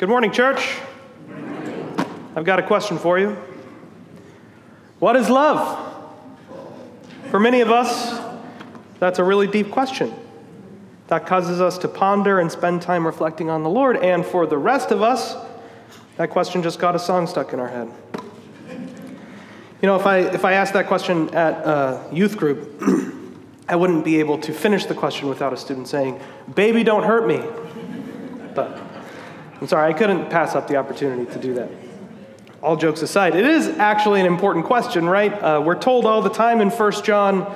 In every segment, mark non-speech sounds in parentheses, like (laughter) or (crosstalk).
Good morning, church. I've got a question for you. What is love? For many of us, that's a really deep question. That causes us to ponder and spend time reflecting on the Lord. And for the rest of us, that question just got a song stuck in our head. You know, if I, if I asked that question at a youth group, (clears throat) I wouldn't be able to finish the question without a student saying, Baby, don't hurt me. But I'm sorry, I couldn't pass up the opportunity to do that. All jokes aside, it is actually an important question, right? Uh, we're told all the time in 1 John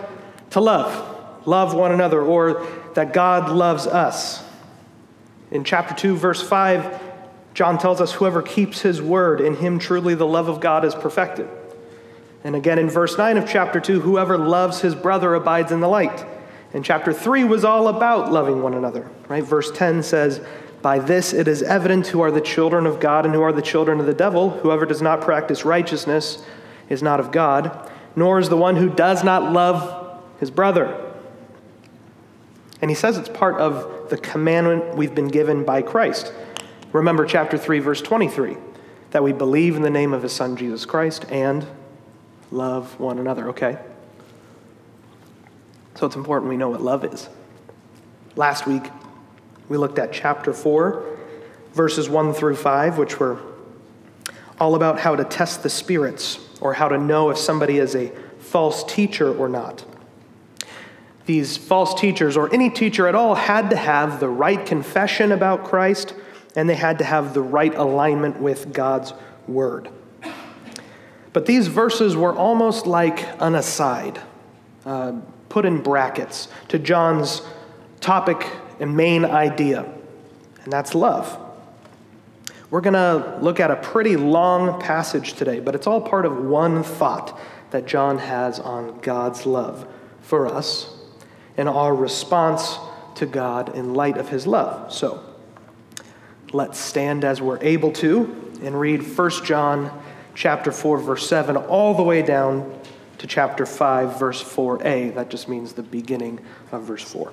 to love, love one another, or that God loves us. In chapter 2, verse 5, John tells us, Whoever keeps his word, in him truly the love of God is perfected. And again in verse 9 of chapter 2, whoever loves his brother abides in the light. And chapter 3 was all about loving one another, right? Verse 10 says, By this it is evident who are the children of God and who are the children of the devil. Whoever does not practice righteousness is not of God, nor is the one who does not love his brother. And he says it's part of the commandment we've been given by Christ. Remember chapter 3, verse 23, that we believe in the name of his son Jesus Christ and love one another, okay? So it's important we know what love is. Last week, we looked at chapter 4, verses 1 through 5, which were all about how to test the spirits or how to know if somebody is a false teacher or not. These false teachers, or any teacher at all, had to have the right confession about Christ and they had to have the right alignment with God's word. But these verses were almost like an aside, uh, put in brackets to John's topic and main idea, and that's love. We're going to look at a pretty long passage today, but it's all part of one thought that John has on God's love for us and our response to God in light of his love. So, let's stand as we're able to and read 1 John chapter 4, verse 7, all the way down to chapter 5, verse 4a. That just means the beginning of verse 4.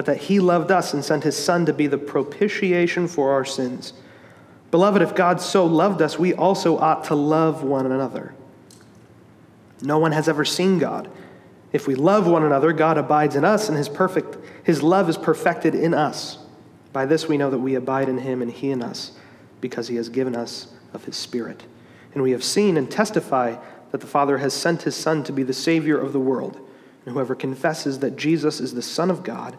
but that he loved us and sent his Son to be the propitiation for our sins. Beloved, if God so loved us, we also ought to love one another. No one has ever seen God. If we love one another, God abides in us, and his, perfect, his love is perfected in us. By this we know that we abide in him and he in us, because he has given us of his Spirit. And we have seen and testify that the Father has sent his Son to be the Savior of the world. And whoever confesses that Jesus is the Son of God,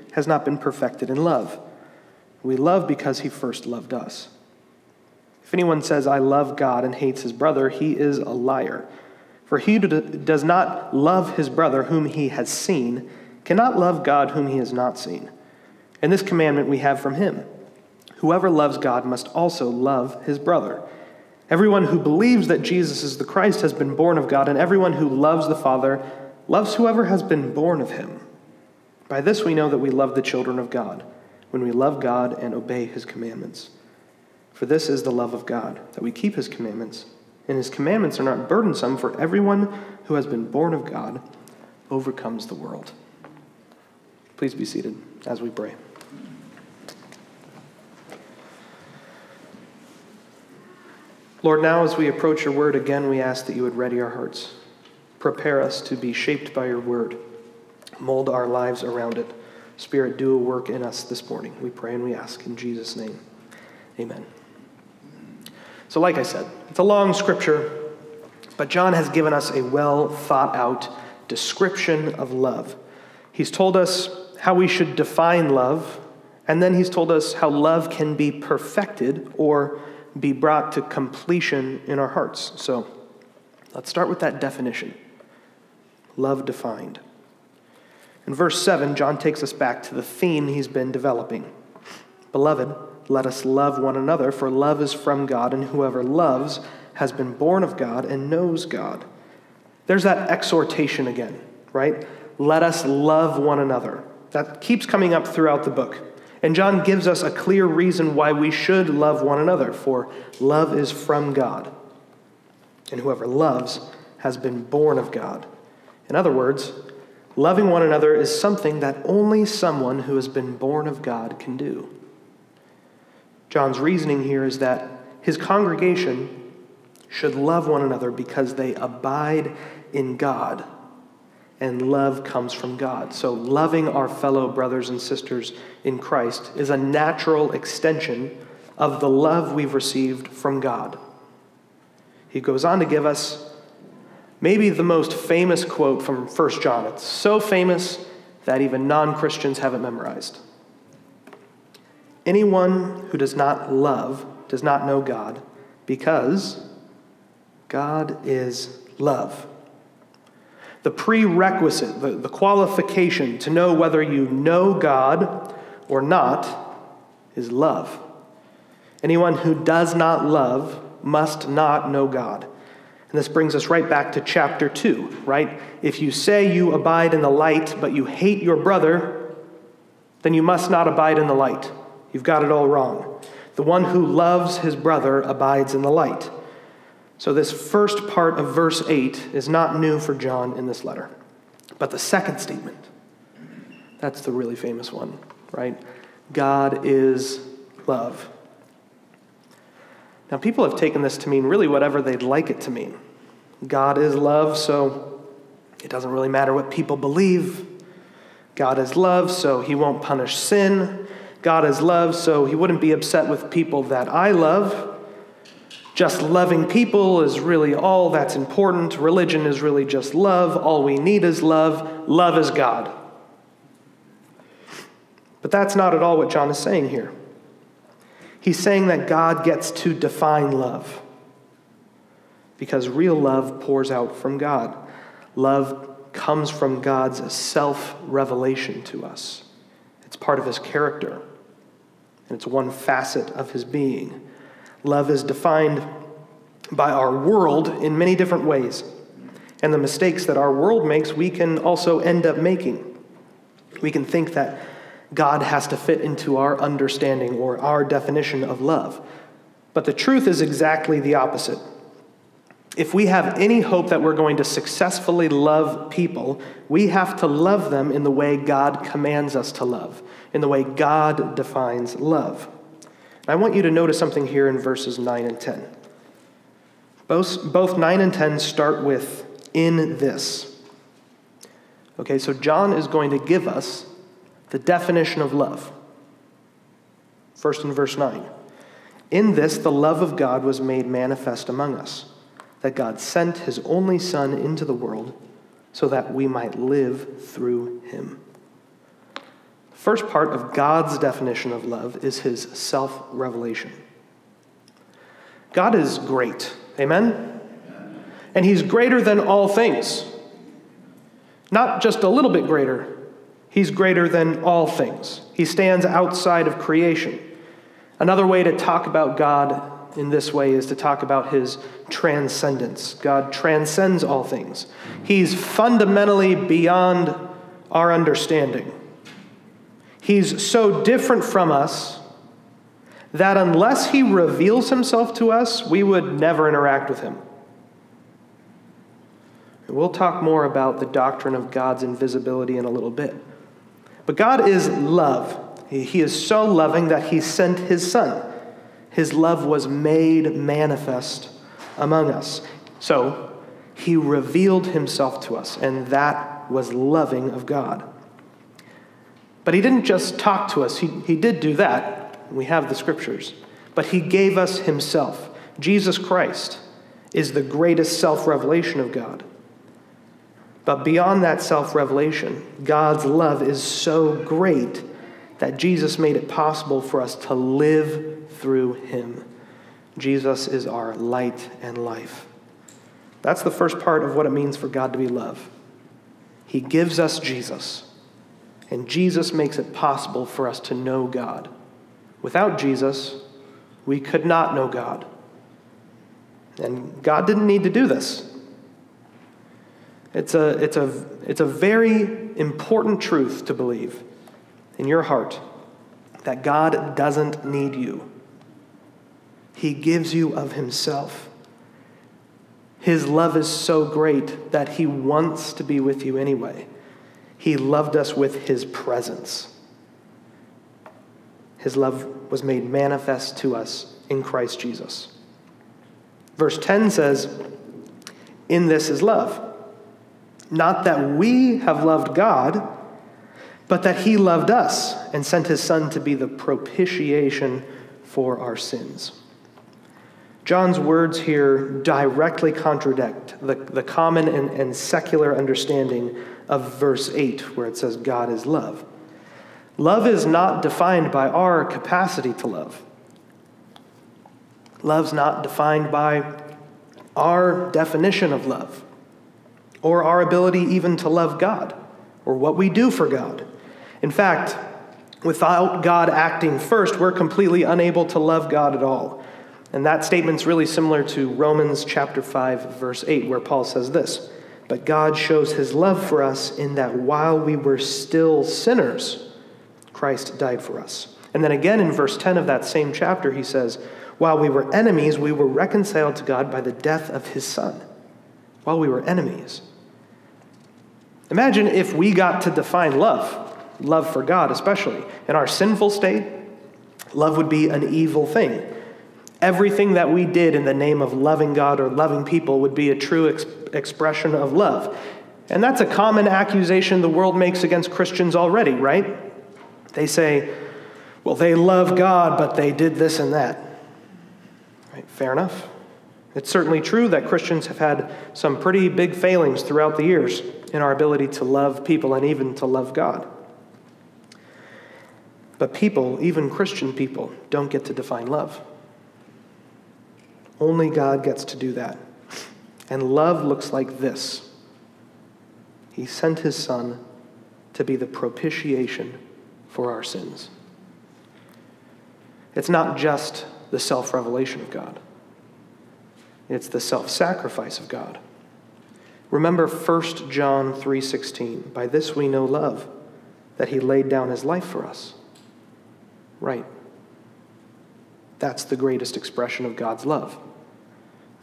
has not been perfected in love. We love because he first loved us. If anyone says, I love God and hates his brother, he is a liar. For he who does not love his brother whom he has seen cannot love God whom he has not seen. And this commandment we have from him Whoever loves God must also love his brother. Everyone who believes that Jesus is the Christ has been born of God, and everyone who loves the Father loves whoever has been born of him. By this we know that we love the children of God, when we love God and obey his commandments. For this is the love of God, that we keep his commandments. And his commandments are not burdensome, for everyone who has been born of God overcomes the world. Please be seated as we pray. Lord, now as we approach your word again, we ask that you would ready our hearts. Prepare us to be shaped by your word. Mold our lives around it. Spirit, do a work in us this morning. We pray and we ask in Jesus' name. Amen. So, like I said, it's a long scripture, but John has given us a well thought out description of love. He's told us how we should define love, and then he's told us how love can be perfected or be brought to completion in our hearts. So, let's start with that definition love defined. In verse 7, John takes us back to the theme he's been developing. Beloved, let us love one another, for love is from God, and whoever loves has been born of God and knows God. There's that exhortation again, right? Let us love one another. That keeps coming up throughout the book. And John gives us a clear reason why we should love one another, for love is from God. And whoever loves has been born of God. In other words, loving one another is something that only someone who has been born of God can do. John's reasoning here is that his congregation should love one another because they abide in God and love comes from God. So, loving our fellow brothers and sisters in Christ is a natural extension of the love we've received from God. He goes on to give us maybe the most famous quote from 1 John. It's so famous that even non Christians have it memorized. Anyone who does not love does not know God, because God is love. The prerequisite, the, the qualification to know whether you know God or not is love. Anyone who does not love must not know God. And this brings us right back to chapter 2, right? If you say you abide in the light, but you hate your brother, then you must not abide in the light. You've got it all wrong. The one who loves his brother abides in the light. So, this first part of verse 8 is not new for John in this letter. But the second statement, that's the really famous one, right? God is love. Now, people have taken this to mean really whatever they'd like it to mean. God is love, so it doesn't really matter what people believe. God is love, so he won't punish sin. God is love, so he wouldn't be upset with people that I love. Just loving people is really all that's important. Religion is really just love. All we need is love. Love is God. But that's not at all what John is saying here. He's saying that God gets to define love because real love pours out from God. Love comes from God's self revelation to us, it's part of his character and it's one facet of his being. Love is defined by our world in many different ways. And the mistakes that our world makes, we can also end up making. We can think that God has to fit into our understanding or our definition of love. But the truth is exactly the opposite. If we have any hope that we're going to successfully love people, we have to love them in the way God commands us to love, in the way God defines love. I want you to notice something here in verses 9 and 10. Both, both 9 and 10 start with in this. Okay, so John is going to give us the definition of love. First in verse 9. In this, the love of God was made manifest among us that God sent his only Son into the world so that we might live through him. The first part of God's definition of love is his self revelation. God is great. Amen? And he's greater than all things. Not just a little bit greater, he's greater than all things. He stands outside of creation. Another way to talk about God in this way is to talk about his transcendence. God transcends all things, he's fundamentally beyond our understanding. He's so different from us that unless he reveals himself to us, we would never interact with him. We'll talk more about the doctrine of God's invisibility in a little bit. But God is love. He is so loving that he sent his son his love was made manifest among us. So he revealed himself to us, and that was loving of God. But he didn't just talk to us, he, he did do that. We have the scriptures. But he gave us himself. Jesus Christ is the greatest self revelation of God. But beyond that self revelation, God's love is so great that Jesus made it possible for us to live through him. Jesus is our light and life. That's the first part of what it means for God to be love. He gives us Jesus, and Jesus makes it possible for us to know God. Without Jesus, we could not know God. And God didn't need to do this. It's a, it's a, it's a very important truth to believe in your heart that God doesn't need you. He gives you of Himself. His love is so great that He wants to be with you anyway. He loved us with His presence. His love was made manifest to us in Christ Jesus. Verse 10 says, In this is love. Not that we have loved God, but that He loved us and sent His Son to be the propitiation for our sins. John's words here directly contradict the, the common and, and secular understanding of verse 8, where it says, God is love. Love is not defined by our capacity to love. Love's not defined by our definition of love or our ability even to love God or what we do for God. In fact, without God acting first, we're completely unable to love God at all. And that statement's really similar to Romans chapter 5 verse 8 where Paul says this, "But God shows his love for us in that while we were still sinners, Christ died for us." And then again in verse 10 of that same chapter he says, "While we were enemies, we were reconciled to God by the death of his son." While we were enemies. Imagine if we got to define love, love for God especially. In our sinful state, love would be an evil thing. Everything that we did in the name of loving God or loving people would be a true ex- expression of love. And that's a common accusation the world makes against Christians already, right? They say, well, they love God, but they did this and that. Right, fair enough. It's certainly true that Christians have had some pretty big failings throughout the years in our ability to love people and even to love God. But people, even Christian people, don't get to define love. Only God gets to do that. And love looks like this He sent His Son to be the propitiation for our sins. It's not just the self revelation of God, it's the self sacrifice of God. Remember 1 John 3:16. By this we know love, that he laid down his life for us. Right. That's the greatest expression of God's love.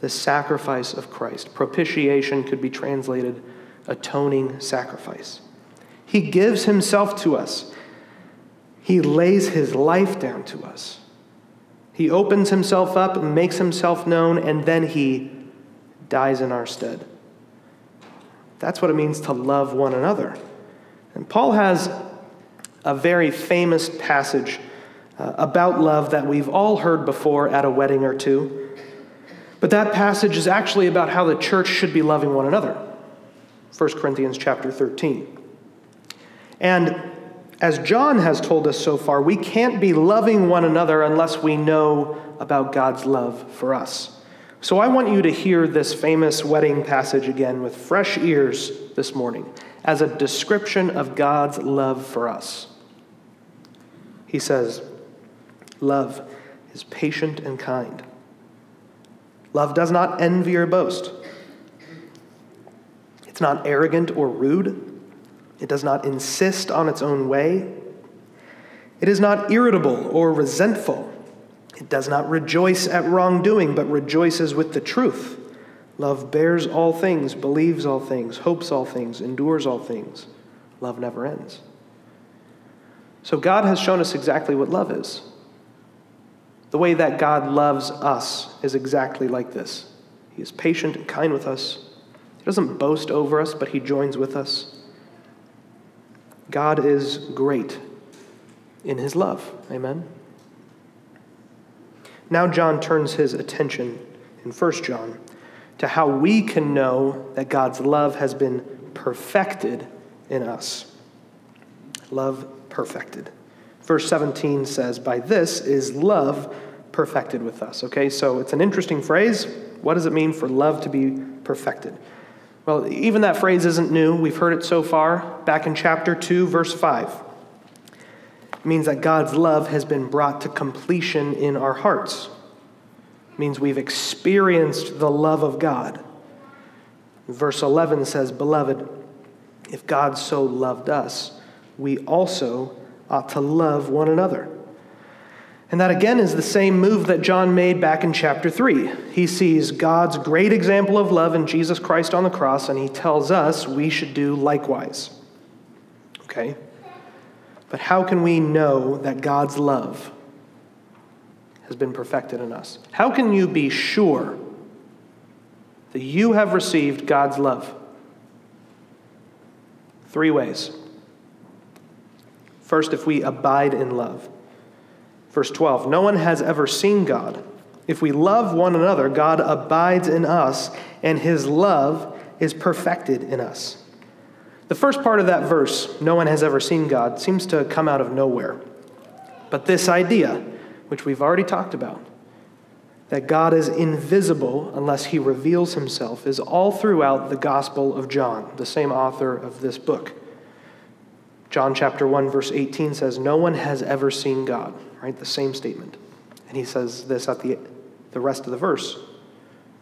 The sacrifice of Christ. Propitiation could be translated atoning sacrifice. He gives himself to us. He lays his life down to us. He opens himself up makes himself known, and then he dies in our stead. That's what it means to love one another. And Paul has a very famous passage uh, about love that we've all heard before at a wedding or two. But that passage is actually about how the church should be loving one another. 1 Corinthians chapter 13. And as John has told us so far, we can't be loving one another unless we know about God's love for us. So I want you to hear this famous wedding passage again with fresh ears this morning as a description of God's love for us. He says, Love is patient and kind. Love does not envy or boast. It's not arrogant or rude. It does not insist on its own way. It is not irritable or resentful. It does not rejoice at wrongdoing, but rejoices with the truth. Love bears all things, believes all things, hopes all things, endures all things. Love never ends. So God has shown us exactly what love is. The way that God loves us is exactly like this. He is patient and kind with us. He doesn't boast over us, but he joins with us. God is great in his love. Amen. Now, John turns his attention in 1 John to how we can know that God's love has been perfected in us. Love perfected. Verse 17 says, By this is love perfected with us. Okay, so it's an interesting phrase. What does it mean for love to be perfected? Well, even that phrase isn't new. We've heard it so far back in chapter 2, verse 5. Means that God's love has been brought to completion in our hearts. It means we've experienced the love of God. Verse 11 says, Beloved, if God so loved us, we also ought to love one another. And that again is the same move that John made back in chapter 3. He sees God's great example of love in Jesus Christ on the cross, and he tells us we should do likewise. Okay? But how can we know that God's love has been perfected in us? How can you be sure that you have received God's love? Three ways. First, if we abide in love. Verse 12 No one has ever seen God. If we love one another, God abides in us, and his love is perfected in us. The first part of that verse, no one has ever seen God, seems to come out of nowhere. But this idea, which we've already talked about, that God is invisible unless he reveals himself, is all throughout the Gospel of John, the same author of this book. John chapter 1 verse 18 says no one has ever seen God, right? The same statement. And he says this at the the rest of the verse.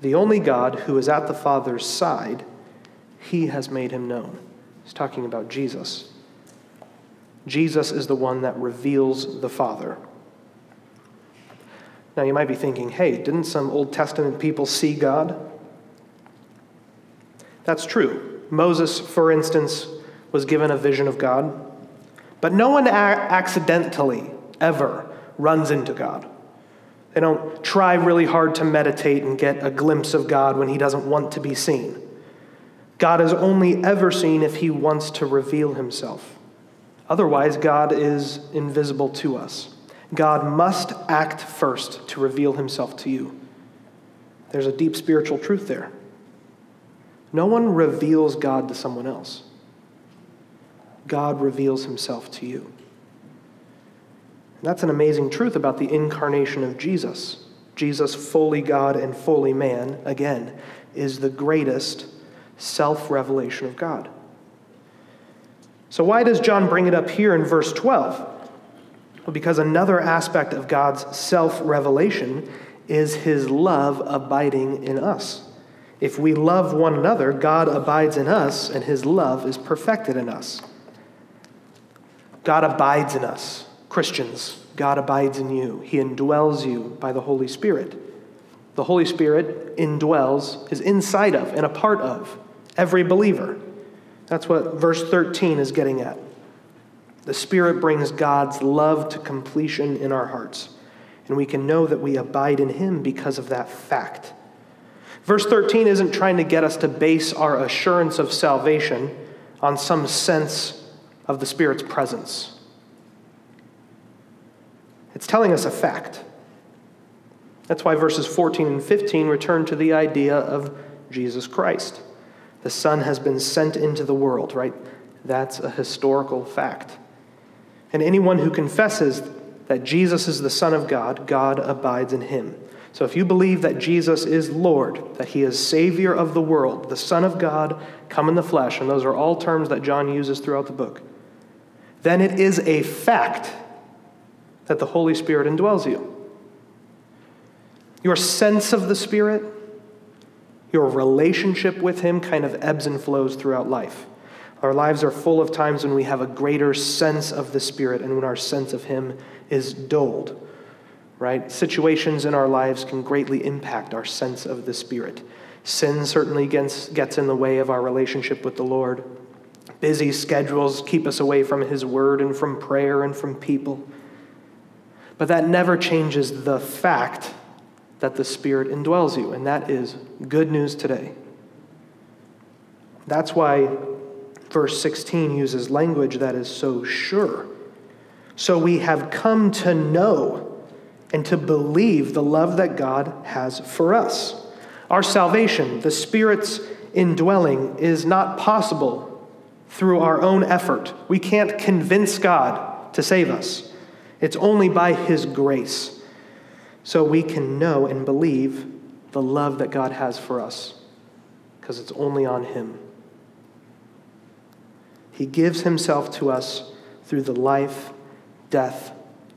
The only God who is at the Father's side, he has made him known. He's talking about Jesus. Jesus is the one that reveals the Father. Now you might be thinking, hey, didn't some Old Testament people see God? That's true. Moses, for instance, was given a vision of God. But no one accidentally ever runs into God. They don't try really hard to meditate and get a glimpse of God when he doesn't want to be seen. God is only ever seen if he wants to reveal himself. Otherwise, God is invisible to us. God must act first to reveal himself to you. There's a deep spiritual truth there. No one reveals God to someone else. God reveals himself to you. And that's an amazing truth about the incarnation of Jesus. Jesus, fully God and fully man, again, is the greatest self revelation of God. So, why does John bring it up here in verse 12? Well, because another aspect of God's self revelation is his love abiding in us. If we love one another, God abides in us, and his love is perfected in us. God abides in us. Christians, God abides in you. He indwells you by the Holy Spirit. The Holy Spirit indwells, is inside of, and a part of every believer. That's what verse 13 is getting at. The Spirit brings God's love to completion in our hearts, and we can know that we abide in Him because of that fact. Verse 13 isn't trying to get us to base our assurance of salvation on some sense of the Spirit's presence. It's telling us a fact. That's why verses 14 and 15 return to the idea of Jesus Christ. The Son has been sent into the world, right? That's a historical fact. And anyone who confesses that Jesus is the Son of God, God abides in him. So if you believe that Jesus is Lord, that he is Savior of the world, the Son of God come in the flesh, and those are all terms that John uses throughout the book, then it is a fact that the Holy Spirit indwells you. Your sense of the Spirit, your relationship with Him kind of ebbs and flows throughout life. Our lives are full of times when we have a greater sense of the Spirit and when our sense of Him is dulled, right? Situations in our lives can greatly impact our sense of the Spirit. Sin certainly gets, gets in the way of our relationship with the Lord. Busy schedules keep us away from His Word and from prayer and from people. But that never changes the fact that the Spirit indwells you, and that is good news today. That's why verse 16 uses language that is so sure. So we have come to know and to believe the love that God has for us. Our salvation, the Spirit's indwelling, is not possible through our own effort. We can't convince God to save us, it's only by His grace. So we can know and believe the love that God has for us, because it's only on Him. He gives Himself to us through the life, death,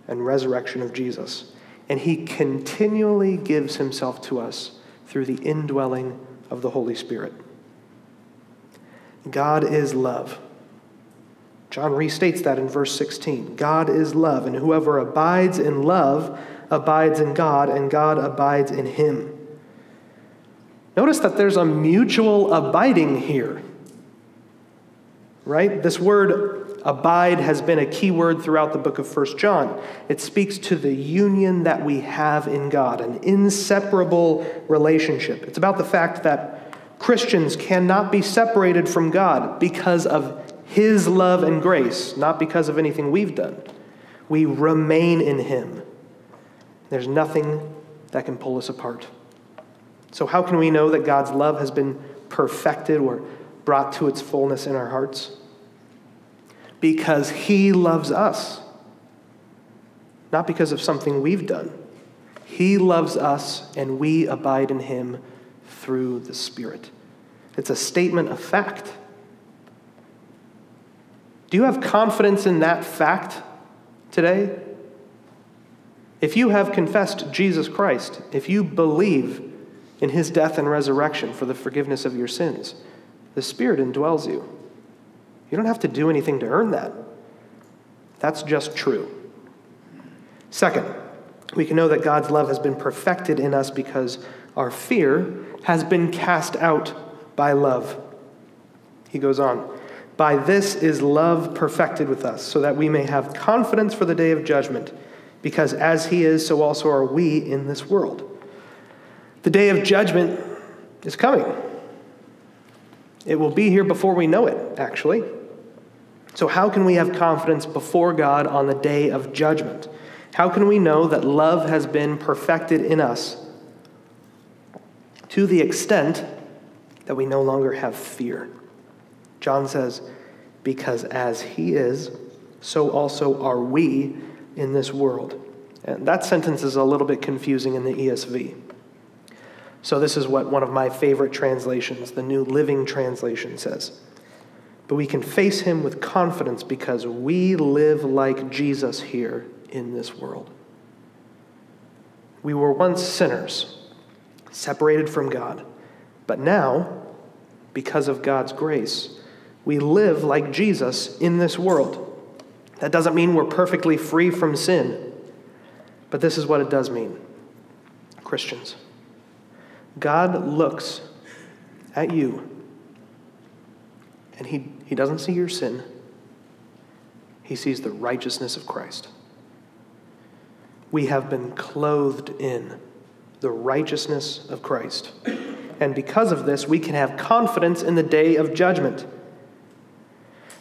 and resurrection of Jesus. And He continually gives Himself to us through the indwelling of the Holy Spirit. God is love. John restates that in verse 16. God is love, and whoever abides in love abides in God, and God abides in him. Notice that there's a mutual abiding here. Right? This word Abide has been a key word throughout the book of 1 John. It speaks to the union that we have in God, an inseparable relationship. It's about the fact that Christians cannot be separated from God because of His love and grace, not because of anything we've done. We remain in Him. There's nothing that can pull us apart. So, how can we know that God's love has been perfected or brought to its fullness in our hearts? because He loves us, not because of something we've done. He loves us, and we abide in Him through the Spirit. It's a statement of fact. Do you have confidence in that fact today? If you have confessed Jesus Christ, if you believe in his death and resurrection for the forgiveness of your sins, the Spirit indwells you. You don't have to do anything to earn that. That's just true. Second, we can know that God's love has been perfected in us because our fear has been cast out by love. He goes on, By this is love perfected with us, so that we may have confidence for the day of judgment, because as He is, so also are we in this world. The day of judgment is coming. It will be here before we know it, actually. So, how can we have confidence before God on the day of judgment? How can we know that love has been perfected in us to the extent that we no longer have fear? John says, Because as he is, so also are we in this world. And that sentence is a little bit confusing in the ESV. So, this is what one of my favorite translations, the New Living Translation, says but we can face him with confidence because we live like Jesus here in this world. We were once sinners, separated from God, but now, because of God's grace, we live like Jesus in this world. That doesn't mean we're perfectly free from sin, but this is what it does mean Christians. God looks at you and he, he doesn't see your sin, he sees the righteousness of Christ. We have been clothed in the righteousness of Christ. And because of this, we can have confidence in the day of judgment.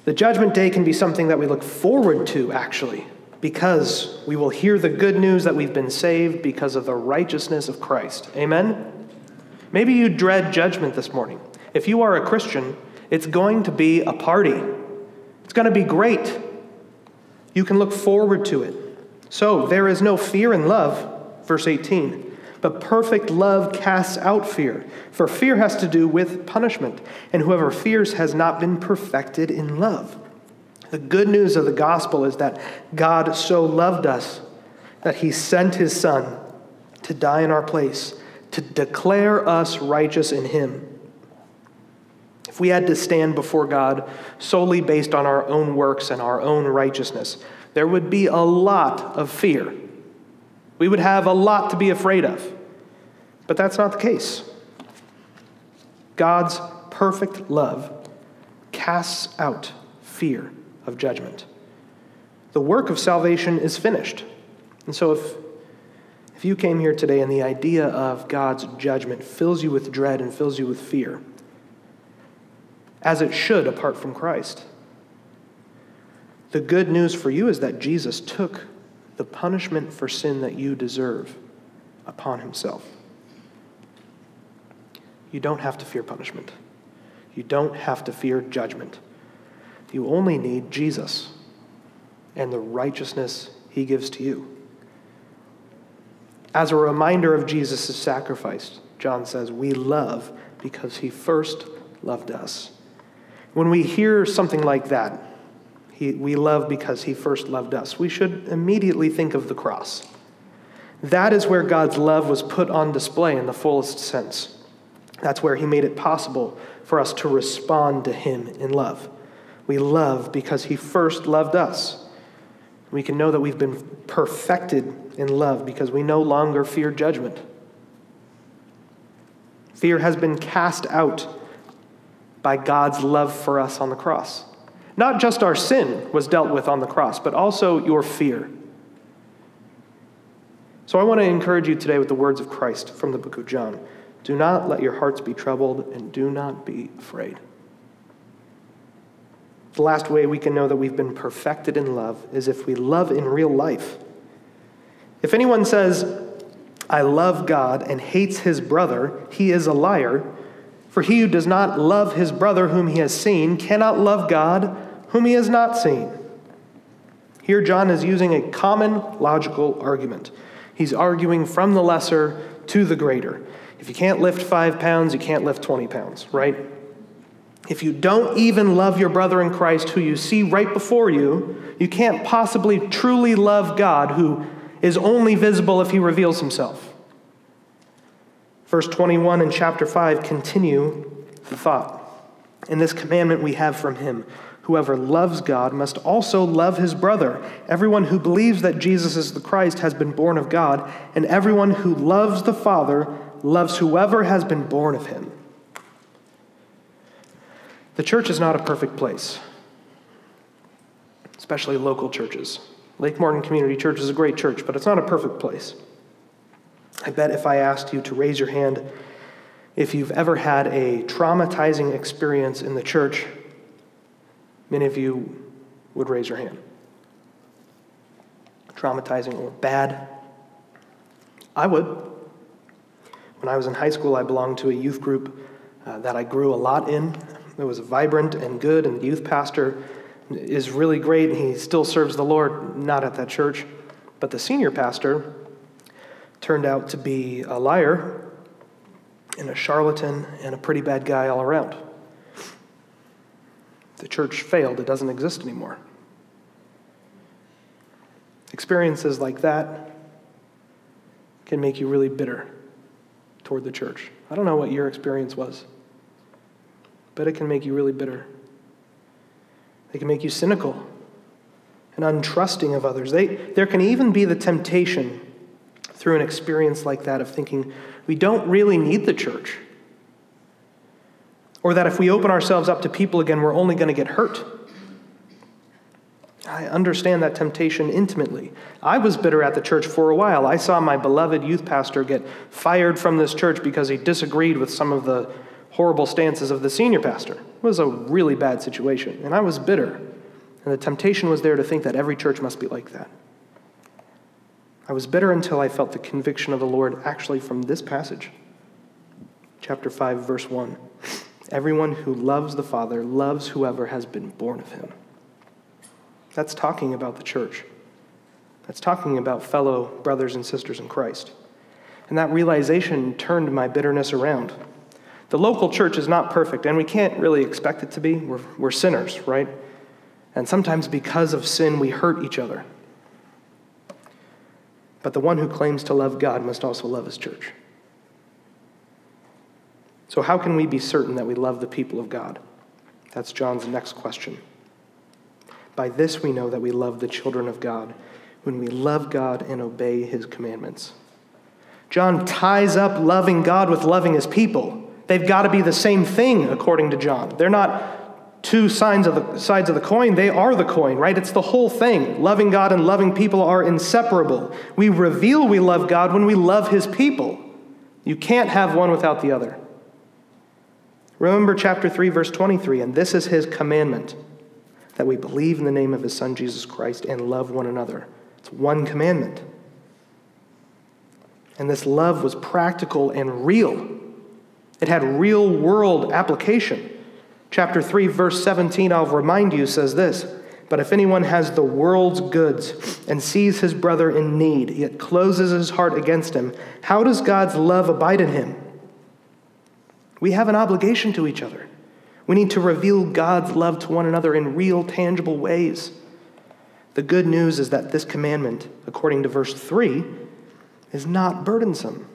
The judgment day can be something that we look forward to, actually, because we will hear the good news that we've been saved because of the righteousness of Christ. Amen? Maybe you dread judgment this morning. If you are a Christian, it's going to be a party. It's going to be great. You can look forward to it. So, there is no fear in love, verse 18. But perfect love casts out fear, for fear has to do with punishment, and whoever fears has not been perfected in love. The good news of the gospel is that God so loved us that he sent his Son to die in our place, to declare us righteous in him. If we had to stand before God solely based on our own works and our own righteousness, there would be a lot of fear. We would have a lot to be afraid of. But that's not the case. God's perfect love casts out fear of judgment. The work of salvation is finished. And so if if you came here today and the idea of God's judgment fills you with dread and fills you with fear, as it should apart from Christ. The good news for you is that Jesus took the punishment for sin that you deserve upon himself. You don't have to fear punishment. You don't have to fear judgment. You only need Jesus and the righteousness he gives to you. As a reminder of Jesus' sacrifice, John says, we love because he first loved us. When we hear something like that, he, we love because he first loved us, we should immediately think of the cross. That is where God's love was put on display in the fullest sense. That's where he made it possible for us to respond to him in love. We love because he first loved us. We can know that we've been perfected in love because we no longer fear judgment. Fear has been cast out by God's love for us on the cross. Not just our sin was dealt with on the cross, but also your fear. So I want to encourage you today with the words of Christ from the book of John. Do not let your hearts be troubled, and do not be afraid. The last way we can know that we've been perfected in love is if we love in real life. If anyone says, I love God and hates his brother, he is a liar. For he who does not love his brother whom he has seen cannot love God whom he has not seen. Here, John is using a common logical argument. He's arguing from the lesser to the greater. If you can't lift five pounds, you can't lift 20 pounds, right? If you don't even love your brother in Christ who you see right before you, you can't possibly truly love God who is only visible if he reveals himself. Verse 21 in chapter 5 continue the thought. In this commandment we have from him whoever loves God must also love his brother. Everyone who believes that Jesus is the Christ has been born of God, and everyone who loves the Father loves whoever has been born of him. The church is not a perfect place, especially local churches. Lake Morton Community Church is a great church, but it's not a perfect place. I bet if I asked you to raise your hand if you've ever had a traumatizing experience in the church, many of you would raise your hand. Traumatizing or bad? I would. When I was in high school, I belonged to a youth group uh, that I grew a lot in. It was vibrant and good, and the youth pastor is really great, and he still serves the Lord, not at that church. But the senior pastor turned out to be a liar and a charlatan and a pretty bad guy all around. The church failed, it doesn't exist anymore. Experiences like that can make you really bitter toward the church. I don't know what your experience was, but it can make you really bitter. They can make you cynical and untrusting of others. They, there can even be the temptation through an experience like that of thinking we don't really need the church. Or that if we open ourselves up to people again, we're only going to get hurt. I understand that temptation intimately. I was bitter at the church for a while. I saw my beloved youth pastor get fired from this church because he disagreed with some of the horrible stances of the senior pastor. It was a really bad situation, and I was bitter. And the temptation was there to think that every church must be like that. I was bitter until I felt the conviction of the Lord actually from this passage. Chapter 5, verse 1. Everyone who loves the Father loves whoever has been born of him. That's talking about the church. That's talking about fellow brothers and sisters in Christ. And that realization turned my bitterness around. The local church is not perfect, and we can't really expect it to be. We're, we're sinners, right? And sometimes because of sin, we hurt each other. But the one who claims to love God must also love his church. So, how can we be certain that we love the people of God? That's John's next question. By this we know that we love the children of God, when we love God and obey his commandments. John ties up loving God with loving his people. They've got to be the same thing, according to John. They're not two sides of the sides of the coin, they are the coin, right? It's the whole thing. Loving God and loving people are inseparable. We reveal we love God when we love his people. You can't have one without the other. Remember chapter 3 verse 23, and this is his commandment that we believe in the name of his Son, Jesus Christ, and love one another, It's one commandment. And this love was practical and real. It had real world application. Chapter 3, verse 17, I'll remind you, says this But if anyone has the world's goods and sees his brother in need, yet closes his heart against him, how does God's love abide in him? We have an obligation to each other. We need to reveal God's love to one another in real, tangible ways. The good news is that this commandment, according to verse 3, is not burdensome.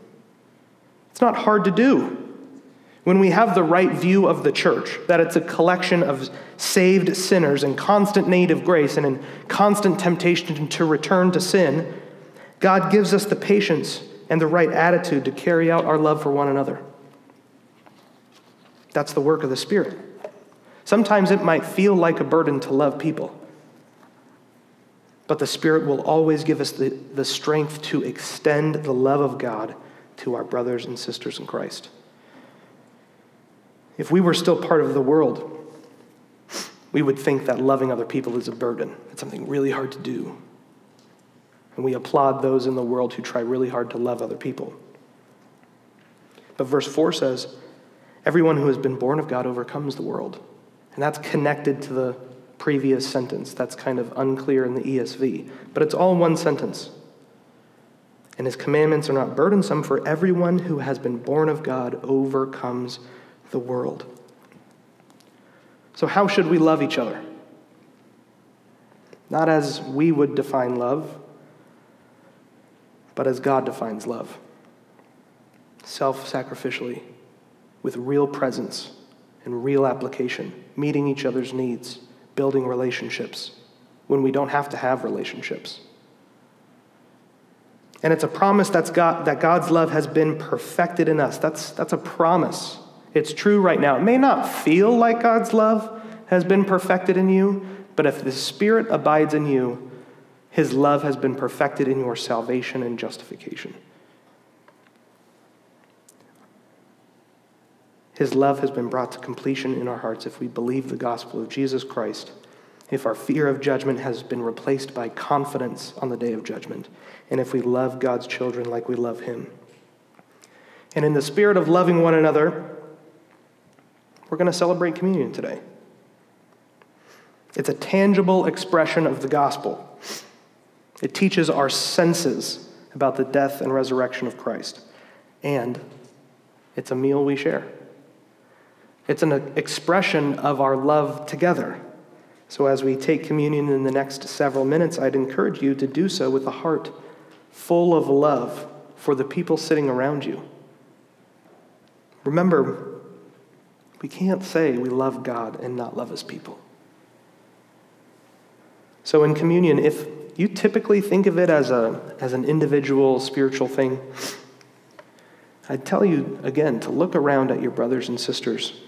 It's not hard to do. When we have the right view of the church, that it's a collection of saved sinners in constant need of grace and in constant temptation to return to sin, God gives us the patience and the right attitude to carry out our love for one another. That's the work of the Spirit. Sometimes it might feel like a burden to love people, but the Spirit will always give us the, the strength to extend the love of God to our brothers and sisters in Christ. If we were still part of the world, we would think that loving other people is a burden. It's something really hard to do. And we applaud those in the world who try really hard to love other people. But verse 4 says, Everyone who has been born of God overcomes the world. And that's connected to the previous sentence. That's kind of unclear in the ESV. But it's all one sentence. And his commandments are not burdensome, for everyone who has been born of God overcomes the world. So, how should we love each other? Not as we would define love, but as God defines love self sacrificially, with real presence and real application, meeting each other's needs, building relationships when we don't have to have relationships. And it's a promise that's God, that God's love has been perfected in us. That's, that's a promise. It's true right now. It may not feel like God's love has been perfected in you, but if the Spirit abides in you, his love has been perfected in your salvation and justification. His love has been brought to completion in our hearts if we believe the gospel of Jesus Christ, if our fear of judgment has been replaced by confidence on the day of judgment, and if we love God's children like we love Him. And in the spirit of loving one another, we're going to celebrate communion today. It's a tangible expression of the gospel. It teaches our senses about the death and resurrection of Christ. And it's a meal we share. It's an expression of our love together. So, as we take communion in the next several minutes, I'd encourage you to do so with a heart full of love for the people sitting around you. Remember, we can't say we love God and not love his people. So, in communion, if you typically think of it as, a, as an individual spiritual thing, I'd tell you again to look around at your brothers and sisters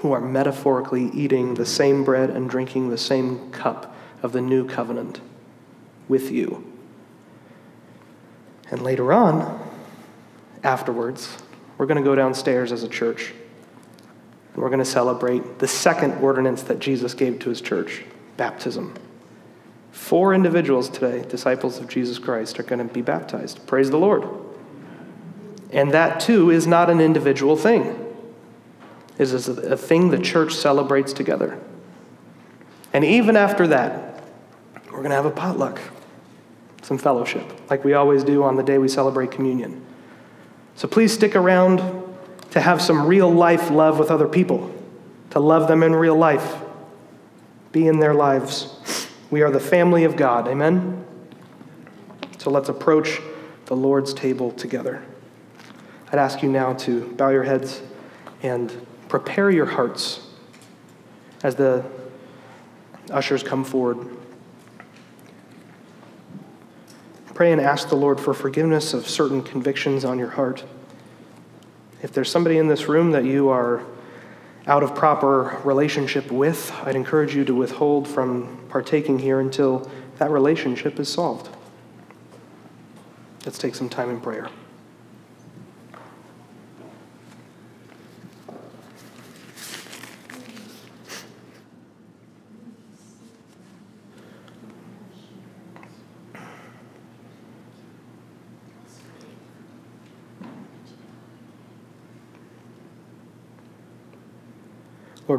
who are metaphorically eating the same bread and drinking the same cup of the new covenant with you. And later on, afterwards, we're going to go downstairs as a church and we're going to celebrate the second ordinance that Jesus gave to his church baptism. Four individuals today, disciples of Jesus Christ, are going to be baptized. Praise the Lord. And that too is not an individual thing is a thing the church celebrates together. And even after that, we're going to have a potluck, some fellowship, like we always do on the day we celebrate communion. So please stick around to have some real life love with other people, to love them in real life, be in their lives. We are the family of God. Amen? So let's approach the Lord's table together. I'd ask you now to bow your heads and prepare your hearts as the ushers come forward. Pray and ask the Lord for forgiveness of certain convictions on your heart. If there's somebody in this room that you are out of proper relationship with, I'd encourage you to withhold from partaking here until that relationship is solved. Let's take some time in prayer.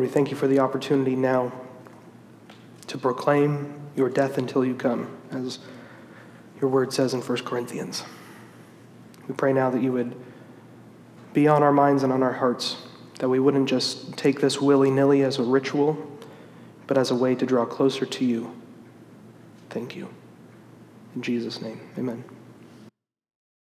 Lord, we thank you for the opportunity now to proclaim your death until you come, as your word says in 1 Corinthians. We pray now that you would be on our minds and on our hearts, that we wouldn't just take this willy nilly as a ritual, but as a way to draw closer to you. Thank you. In Jesus' name, amen.